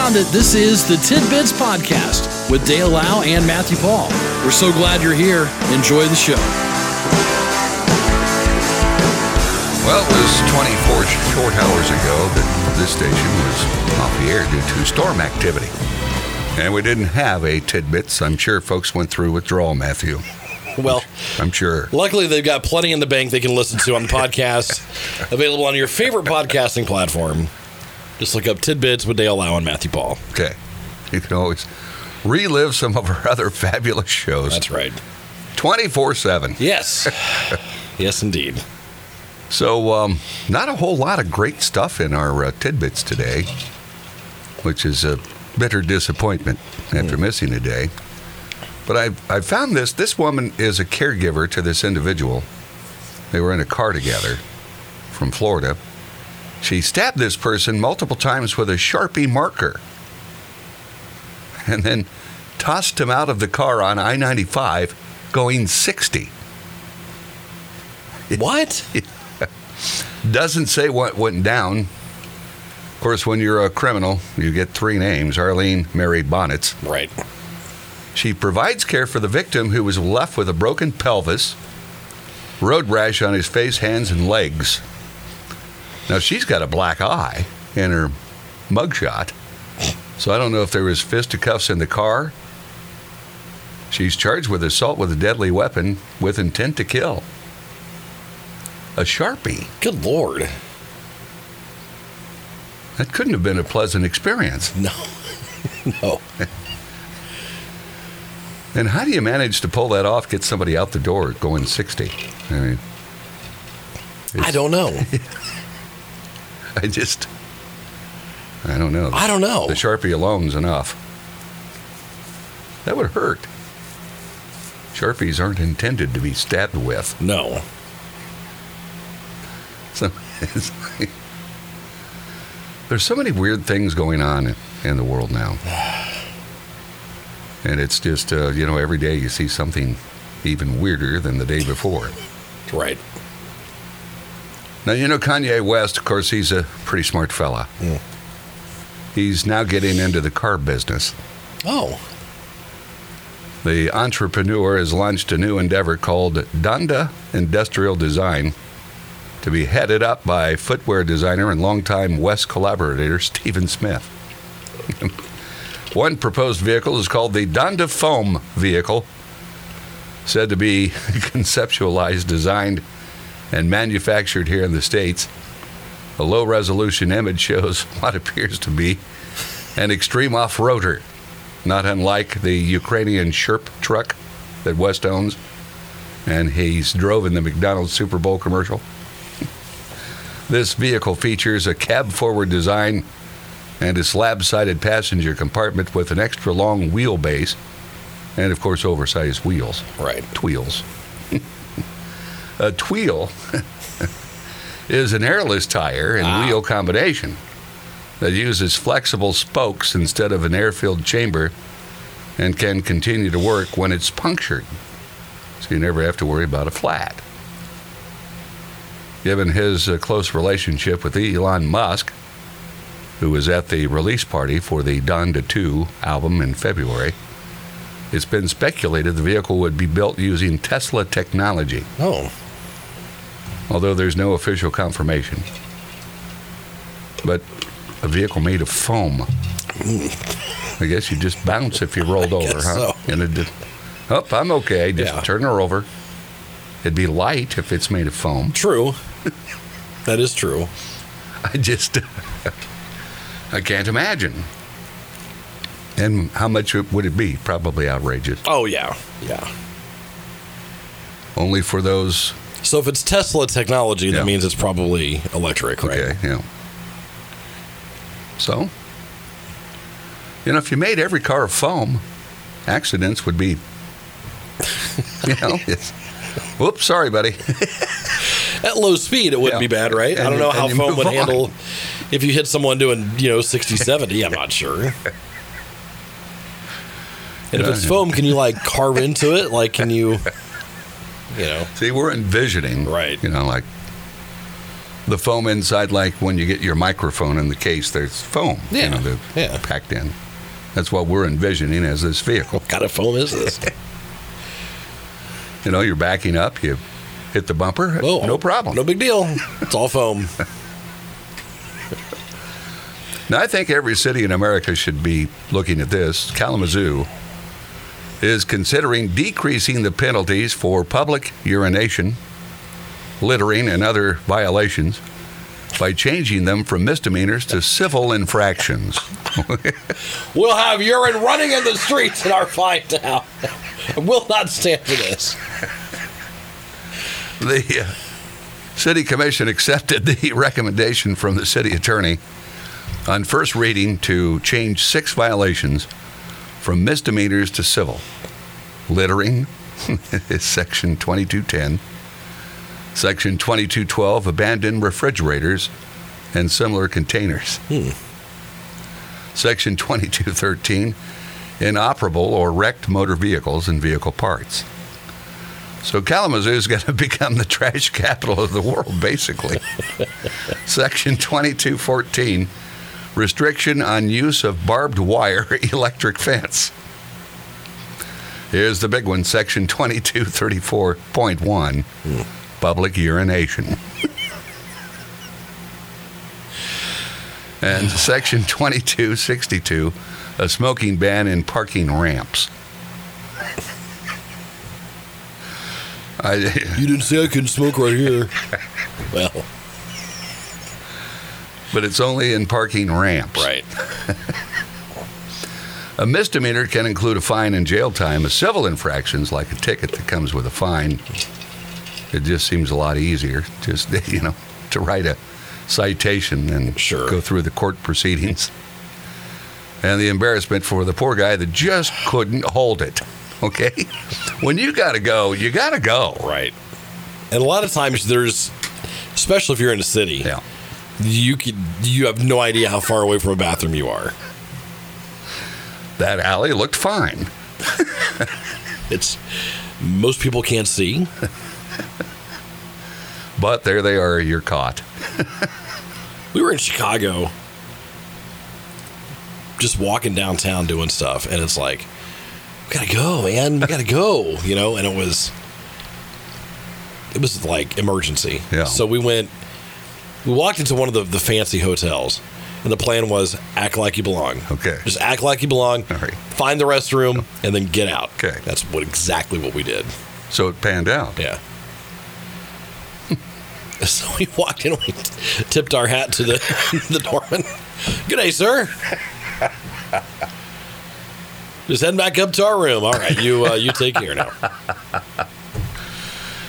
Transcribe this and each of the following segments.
found it. This is the Tidbits Podcast with Dale Lau and Matthew Paul. We're so glad you're here. Enjoy the show. Well, it was 24 short hours ago that this station was off the air due to storm activity. And we didn't have a tidbits. I'm sure folks went through withdrawal, Matthew. Well, I'm sure. luckily they've got plenty in the bank they can listen to on the podcast, available on your favorite podcasting platform. Just look up Tidbits with Dale Lau and Matthew Paul. Okay. You can always relive some of our other fabulous shows That's right. 24 7. Yes. yes, indeed. So, um, not a whole lot of great stuff in our uh, tidbits today, which is a bitter disappointment after missing a day. But I I found this. This woman is a caregiver to this individual. They were in a car together from Florida. She stabbed this person multiple times with a Sharpie marker and then tossed him out of the car on I 95 going 60. What? Doesn't say what went down. Of course, when you're a criminal, you get three names Arlene Mary Bonnets. Right. She provides care for the victim who was left with a broken pelvis, road rash on his face, hands, and legs. Now, she's got a black eye in her mugshot, so I don't know if there was fisticuffs in the car. She's charged with assault with a deadly weapon with intent to kill. A Sharpie. Good Lord. That couldn't have been a pleasant experience. No. no. And how do you manage to pull that off, get somebody out the door going 60? I mean, I don't know. I just, I don't know. I don't know. The Sharpie alone's enough. That would hurt. Sharpies aren't intended to be stabbed with. No. So, like- there's so many weird things going on in, in the world now. And it's just, uh, you know, every day you see something even weirder than the day before. Right. Now, you know, Kanye West, of course, he's a pretty smart fella. Mm. He's now getting into the car business. Oh. The entrepreneur has launched a new endeavor called Donda Industrial Design to be headed up by footwear designer and longtime West collaborator Steven Smith. One proposed vehicle is called the Donda Foam vehicle, said to be conceptualized, designed, and manufactured here in the States. A low resolution image shows what appears to be an extreme off roader, not unlike the Ukrainian Sherp truck that West owns, and he's drove in the McDonald's Super Bowl commercial. This vehicle features a cab forward design and a slab sided passenger compartment with an extra long wheelbase and, of course, oversized wheels. Right. Tweels. A tweel is an airless tire and Ah. wheel combination that uses flexible spokes instead of an air filled chamber and can continue to work when it's punctured. So you never have to worry about a flat. Given his uh, close relationship with Elon Musk, who was at the release party for the Donda 2 album in February, it's been speculated the vehicle would be built using Tesla technology, Oh. Although there's no official confirmation. But a vehicle made of foam. Hmm. I guess you just bounce if you rolled over, huh? so. And it did. Oh, I'm okay. Just Yeah. turn her over. It'd be light if it's made of foam. True. that is true. I just, I can't imagine. And how much would it be? Probably outrageous. Oh, yeah. Yeah. Only for those. So if it's Tesla technology, Yeah. that means it's probably electric, right? Okay, yeah. So, you know, if you made every car of foam, accidents would be, you know, whoops, sorry, buddy. At low speed, it wouldn't Yeah. be bad, right? I don't you- know and how foam would on. handle if you hit someone doing, you know, 60, 70. I'm not sure. And if it's foam, can you like carve into it? Like, can you, you know? See, we're envisioning, Right. You know, like the foam inside, like when you get your microphone in the case, there's foam, Yeah, you know, that yeah. packed in. That's what we're envisioning as this vehicle. What kind of foam is this? You know, you're backing up, you hit the bumper, Oh, no problem. No big deal. It's all foam. Now, I think every city in America should be looking at this. Kalamazoo is considering decreasing the penalties for public urination, littering, and other violations by changing them from misdemeanors to civil infractions. We'll have urine running in the streets in our fine town. We'll not stand for this. The uh, city commission accepted the recommendation from the city attorney on first reading to change six violations from misdemeanors to civil. Littering is section 2210. Section 2212, abandoned refrigerators and similar containers. Hmm. Section 2213, inoperable or wrecked motor vehicles and vehicle parts. So Kalamazoo is going to become the trash capital of the world, basically. Section 2214, restriction on use of barbed wire electric fence. Here's the big one, Section 2234.1, public urination. and Section 2262, a smoking ban in parking ramps. I, You didn't say I couldn't smoke right here. Well, but it's only in parking ramps. right. A misdemeanor can include a fine and jail time. A civil infraction is like a ticket that comes with a fine. It just seems a lot easier, just you know, to write a citation and Sure. go through the court proceedings. And the embarrassment for the poor guy that just couldn't hold it. Okay, when you got to go, you got to go. Right. And a lot of times there's, especially if you're in a city, Yeah. You could you have no idea how far away from a bathroom you are. That alley looked fine. It's most people can't see. But there they are, you're caught. We were in Chicago, just walking downtown doing stuff, and it's like, we gotta go, man, we gotta go, you know. And it was, it was like emergency. Yeah. So we went, we walked into one of the, the fancy hotels, and the plan was act like you belong. Okay. Just act like you belong. All right. Find the restroom, and then get out. Okay. That's what exactly what we did. So it panned out. Yeah. so we walked in, we tipped our hat to the the doorman. Good day, sir. Just heading back up to our room. All right, you uh, you take care now.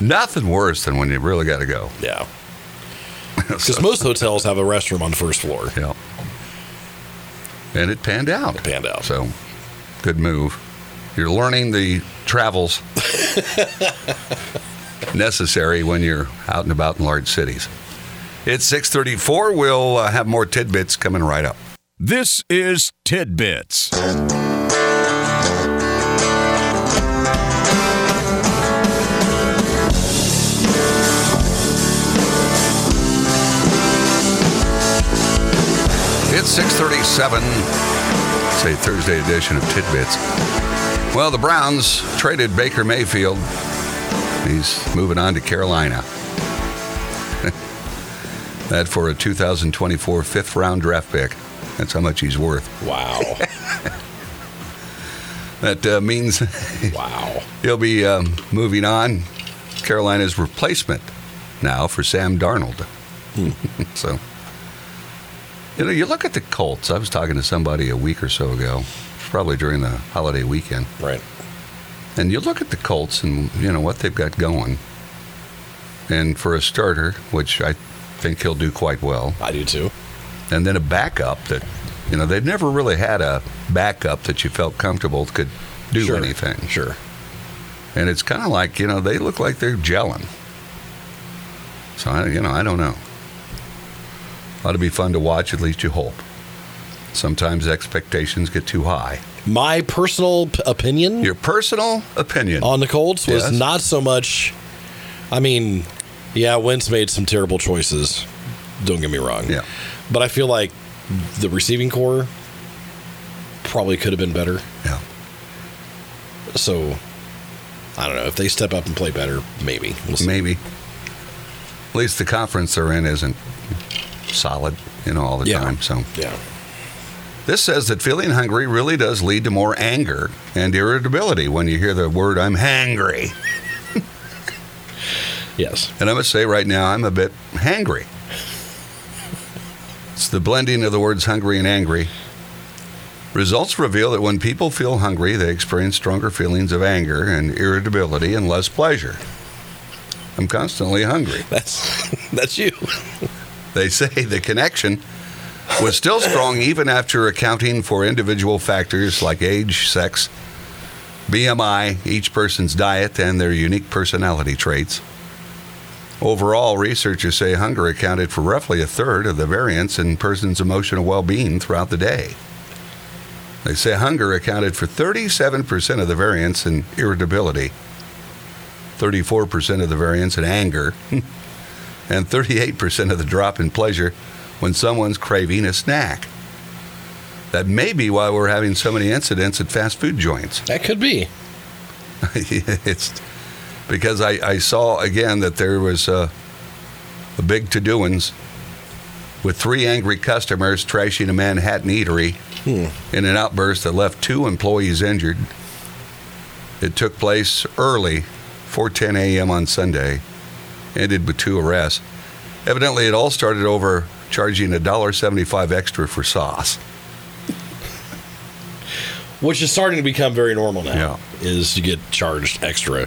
Nothing worse than when you really got to go. Yeah, because most hotels have a restroom on the first floor. Yeah. And it panned out. It panned out. So, good move. You're learning the travels necessary when you're out and about in large cities. It's 6:34. We'll uh, have more tidbits coming right up. This is Tidbits. 637. It's a Thursday edition of Tidbits. Well, the Browns traded Baker Mayfield. He's moving on to Carolina. that for a 2024 fifth round draft pick. That's how much he's worth. Wow, That uh, means wow. he'll be um, moving on. Carolina's replacement now for Sam Darnold. so, you know, you look at the Colts. I was talking to somebody a week or so ago, probably during the holiday weekend, Right. and you look at the Colts and you know what they've got going. And for a starter, which I think he'll do quite well, I do too. and then a backup that, you know, they've never really had a backup that you felt comfortable could do Sure. anything. Sure. And it's kind of like, you know, they look like they're gelling. So, I, you know, I don't know. Ought to be fun to watch, at least you hope. Sometimes expectations get too high. My personal p- opinion Your personal opinion. on the Colts was Yes. not so much. I mean, yeah, Wentz made some terrible choices, Don't get me wrong. Yeah. But I feel like the receiving corps probably could have been better. Yeah. So I don't know if they step up and play better. Maybe we'll see. Maybe. At least the conference they're in isn't solid, you know, all the Yeah. time. So Yeah. this says that feeling hungry really does lead to more anger and irritability when you hear the word "I'm hangry." Yes. And I must say, right now, I'm a bit hangry. It's the blending of the words hungry and angry. Results reveal that when people feel hungry, they experience stronger feelings of anger and irritability and less pleasure. I'm constantly hungry. That's that's you. They say the connection was still strong even after accounting for individual factors like age, sex, BMI, each person's diet, and their unique personality traits. Overall, researchers say hunger accounted for roughly a third of the variance in persons' emotional well being throughout the day. They say hunger accounted for 37% of the variance in irritability, 34% of the variance in anger, and 38% of the drop in pleasure when someone's craving a snack. That may be why we're having so many incidents at fast food joints. That could be. it's because I, I saw again that there was a, a big to doings with three angry customers trashing a Manhattan eatery hmm. in an outburst that left two employees injured. It took place early, 4:10 a.m. on Sunday, ended with two arrests. Evidently, it all started over charging $1.75 extra for sauce. Which is starting to become very normal now. Yeah. Is to get charged extra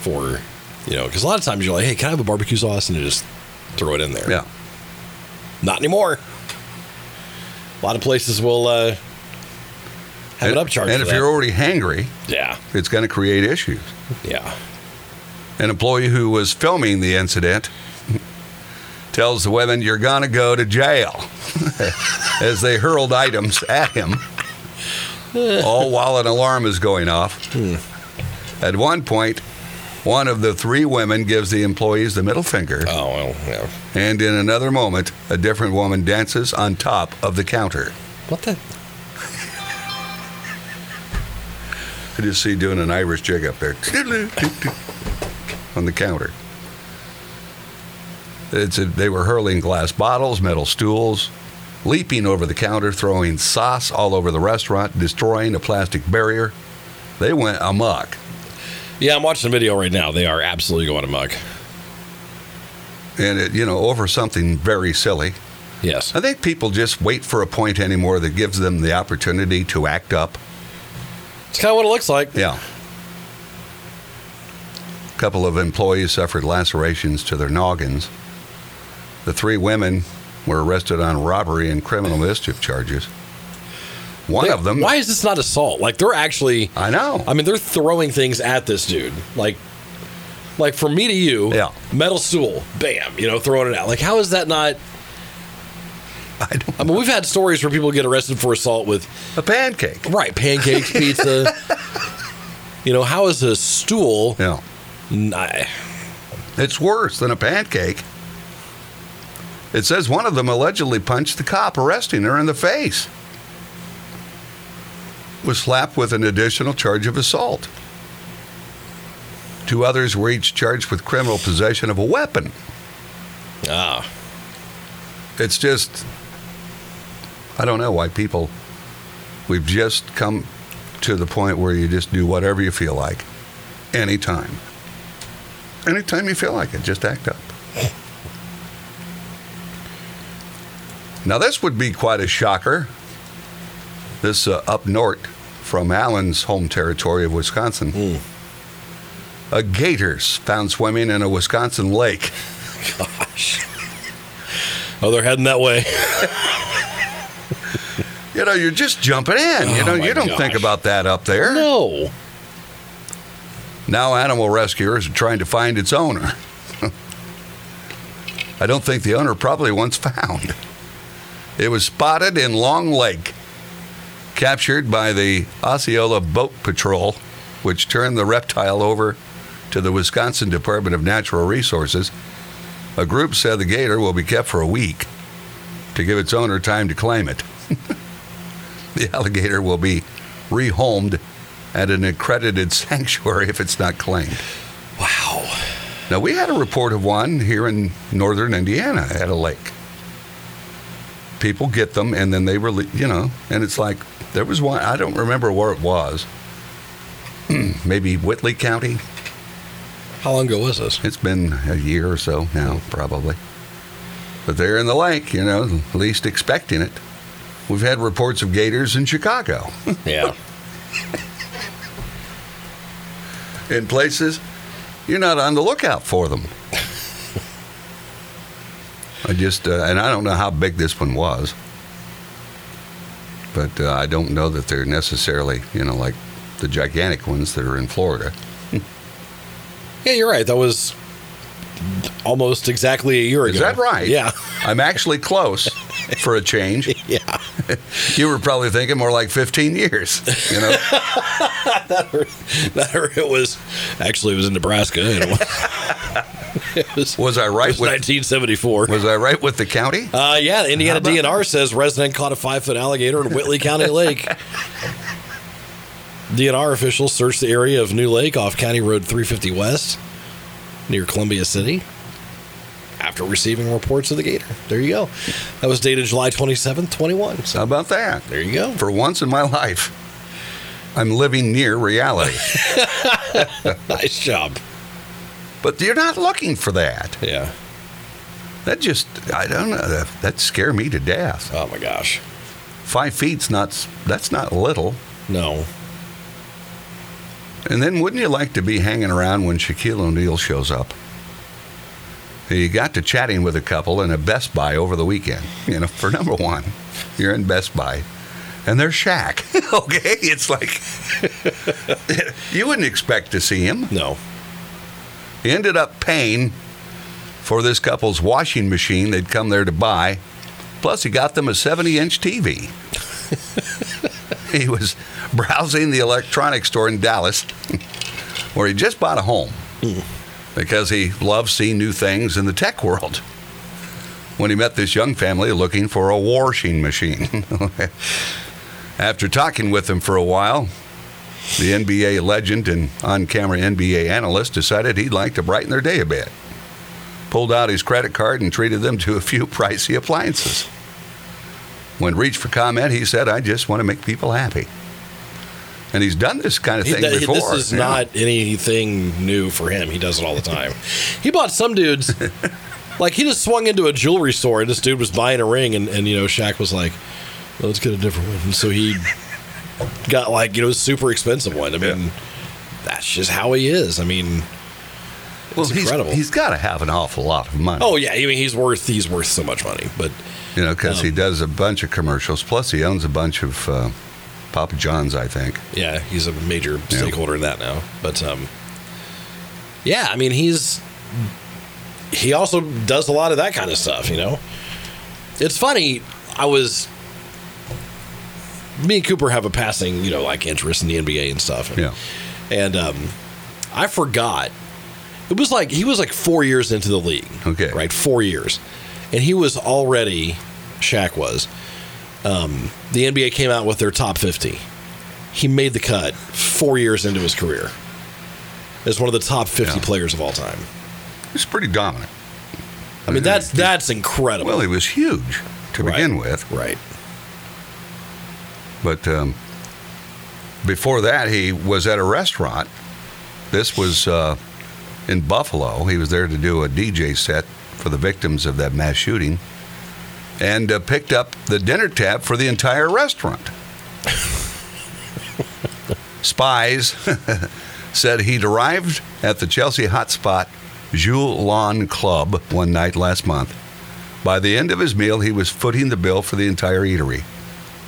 for, you know, because a lot of times you're like, hey, can I have a barbecue sauce? And you just throw it in there. Yeah. Not anymore. A lot of places will uh, have and, an upcharge. And if that. you're already hangry, yeah, it's going to create issues. yeah, An employee who was filming the incident tells the women, You're going to go to jail, as they hurled items at him, all while an alarm is going off. Hmm. At one point, one of the three women gives the employees the middle finger, oh well, yeah. and in another moment, a different woman dances on top of the counter. What the? I just see doing an Irish jig up there on the counter. It's a, they were hurling glass bottles, metal stools, leaping over the counter, throwing sauce all over the restaurant, destroying a plastic barrier. They went amok. Yeah, I'm watching the video right now. They are absolutely going amok. And, it, you know, over something very silly. Yes. I think people just wait for a point anymore that gives them the opportunity to act up. It's kind of what it looks like. Yeah. A couple of employees suffered lacerations to their noggins. The three women were arrested on robbery and criminal mischief charges. One of them, Why is this not assault? Like they're actually. I know. I mean, they're throwing things at this dude. Like, like from me to you. Yeah. Metal stool, bam. You know, throwing it out. Like, how is that not? I don't, I mean, we've had stories where people get arrested for assault with a pancake. right pancakes, pizza. you know, how is a stool? Yeah. Nah, It's worse than a pancake. It says one of them allegedly punched the cop arresting her in the face. Was slapped with an additional charge of assault. Two others were each charged with criminal possession of a weapon. ah, It's just, I don't know why people, we've just come to the point where you just do whatever you feel like, anytime. Anytime you feel like it, just act up. Now, this would be quite a shocker. This uh, up north from Allen's home territory of Wisconsin. A gator's found swimming in a Wisconsin lake. gosh. Oh, they're heading that way. You know, you're just jumping in. you Oh, know, you don't think about that up there. No. Now, animal rescuers are trying to find its owner. I don't think the owner probably once found. It was spotted in Long Lake, captured by the Osceola Boat Patrol, which turned the reptile over to the Wisconsin Department of Natural Resources. A group said the gator will be kept for a week to give its owner time to claim it. the alligator will be rehomed at an accredited sanctuary if it's not claimed. Wow. Now, we had a report of one here in northern Indiana at a lake. People get them and then they release, you know, and it's like there was one, I don't remember where it was. Maybe Whitley County. How long ago was this? It's been a year or so now, probably. But they're in the lake, you know, least expecting it. We've had reports of gators in Chicago, Yeah. in places you're not on the lookout for them. I just, uh, and I don't know how big this one was, but uh, I don't know that they're necessarily, you know, like the gigantic ones that are in Florida. Yeah, you're right. That was almost exactly a year ago. Is that right? Yeah. I'm actually close for a change. Yeah. You were probably thinking more like 15 years, you know? that, or, that or it was actually it was in Nebraska. It was, it was, Was I right was with 1974. Was I right with the county? Uh, yeah, the Indiana DNR says resident caught a five foot alligator in Whitley County Lake. DNR officials searched the area of New Lake off County Road 350 West near Columbia City after receiving reports of the gator. There you go. That was dated July 27th, 21. So How about that? there you go. For once in my life, I'm living near reality. nice job. But you're not looking for that. Yeah. That just, I don't know, that, that scare me to death. Oh my gosh. Five feet's not, that's not little. No. And then wouldn't you like to be hanging around when Shaquille O'Neal shows up? You got to chatting with a couple in a Best Buy over the weekend. You know, for number one, you're in Best Buy, and they're Shaq. okay, it's like you wouldn't expect to see him. No. He ended up paying for this couple's washing machine they'd come there to buy. Plus, he got them a 70 inch TV. he was browsing the electronics store in Dallas where he just bought a home hmm. Because he loves seeing new things in the tech world. When he met this young family looking for a washing machine. After talking with them for a while, the NBA legend and on camera NBA analyst decided he'd like to brighten their day a bit. Pulled out his credit card and treated them to a few pricey appliances. When reached for comment, he said, I just want to make people happy. And he's done this kind of thing that- before. This is Yeah. not anything new for him. He does it all the time. he bought some dudes, like he just swung into a jewelry store and this dude was buying a ring, and, and you know, Shaq was like, well, let's get a different one. And so he got like, you know, a super expensive one. I mean, that's just how he is. I mean, well, he's, incredible. he's got to have an awful lot of money. oh, yeah. I mean, he's worth, he's worth so much money. But you know, because he um, does a bunch of commercials. Plus, he owns a bunch of uh, Papa John's, I think. yeah, he's a major stakeholder in that now. But um, yeah, I mean, he's he also does a lot of that kind of stuff. You know, it's funny. I was me and Cooper have a passing, you know, like interest in the NBA and stuff. Yeah. and um, I forgot. It was like he was like four years into the league. Okay. right, four years, and he was already. Shaq was. Um, the NBA came out with their top 50. He made the cut four years into his career as one of the top 50 Yeah. players of all time. He's pretty dominant. I mean, that's that's incredible. Well, he was huge to Right. begin with. right. But um, before that, he was at a restaurant. This was uh, in Buffalo. He was there to do a DJ set for the victims of that mass shooting and uh, picked up the dinner tab for the entire restaurant. Spies said he'd arrived at the Chelsea hotspot Jules Lawn Club one night last month. By the end of his meal, he was footing the bill for the entire eatery.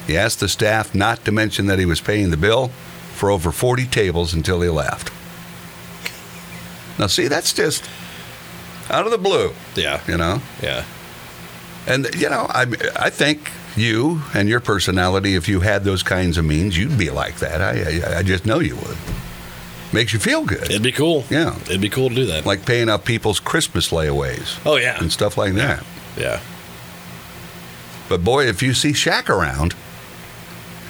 He asked the staff not to mention that he was paying the bill for over 40 tables until he left. Now, see, that's just out of the blue, Yeah. you know? Yeah. And, you know, I, I think you and your personality, if you had those kinds of means, you'd be like that. I, I, I just know you would. makes you feel good. It'd be cool. Yeah. It'd be cool to do that. like paying up people's Christmas layaways oh yeah. and stuff like that. Yeah. But boy, if you see Shaq around,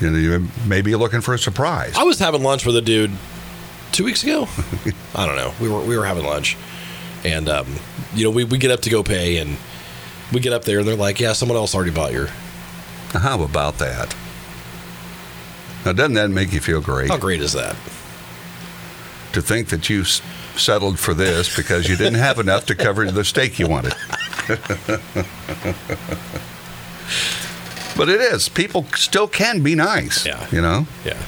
you know, you may be looking for a surprise. I was having lunch with a dude two weeks ago. I don't know. We were we were having lunch, and um, you know we, we get up to go pay, and we get up there, and they're like, "Yeah, someone else already bought your." How about that? Now, doesn't that make you feel great How great is that? to think that you settled for this because you didn't have enough to cover the steak you wanted? but it is. People still can be nice. Yeah. You know? Yeah.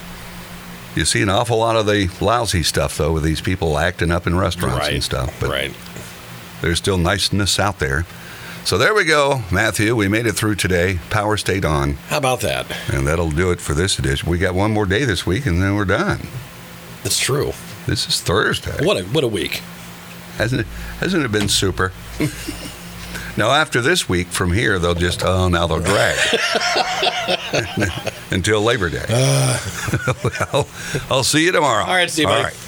You see an awful lot of the lousy stuff, though, with these people acting up in restaurants right. and stuff. But right. there's still niceness out there. So there we go, Matthew. We made it through today. Power stayed on, How about that? and that'll do it for this edition. We got one more day this week, and then we're done. It's true. This is Thursday. What a what a week. Hasn't it, hasn't it been super? now, after this week, from here, they'll just, oh, now they'll drag until Labor Day. Uh. well, I'll see you tomorrow. All right, see you, All buddy. right.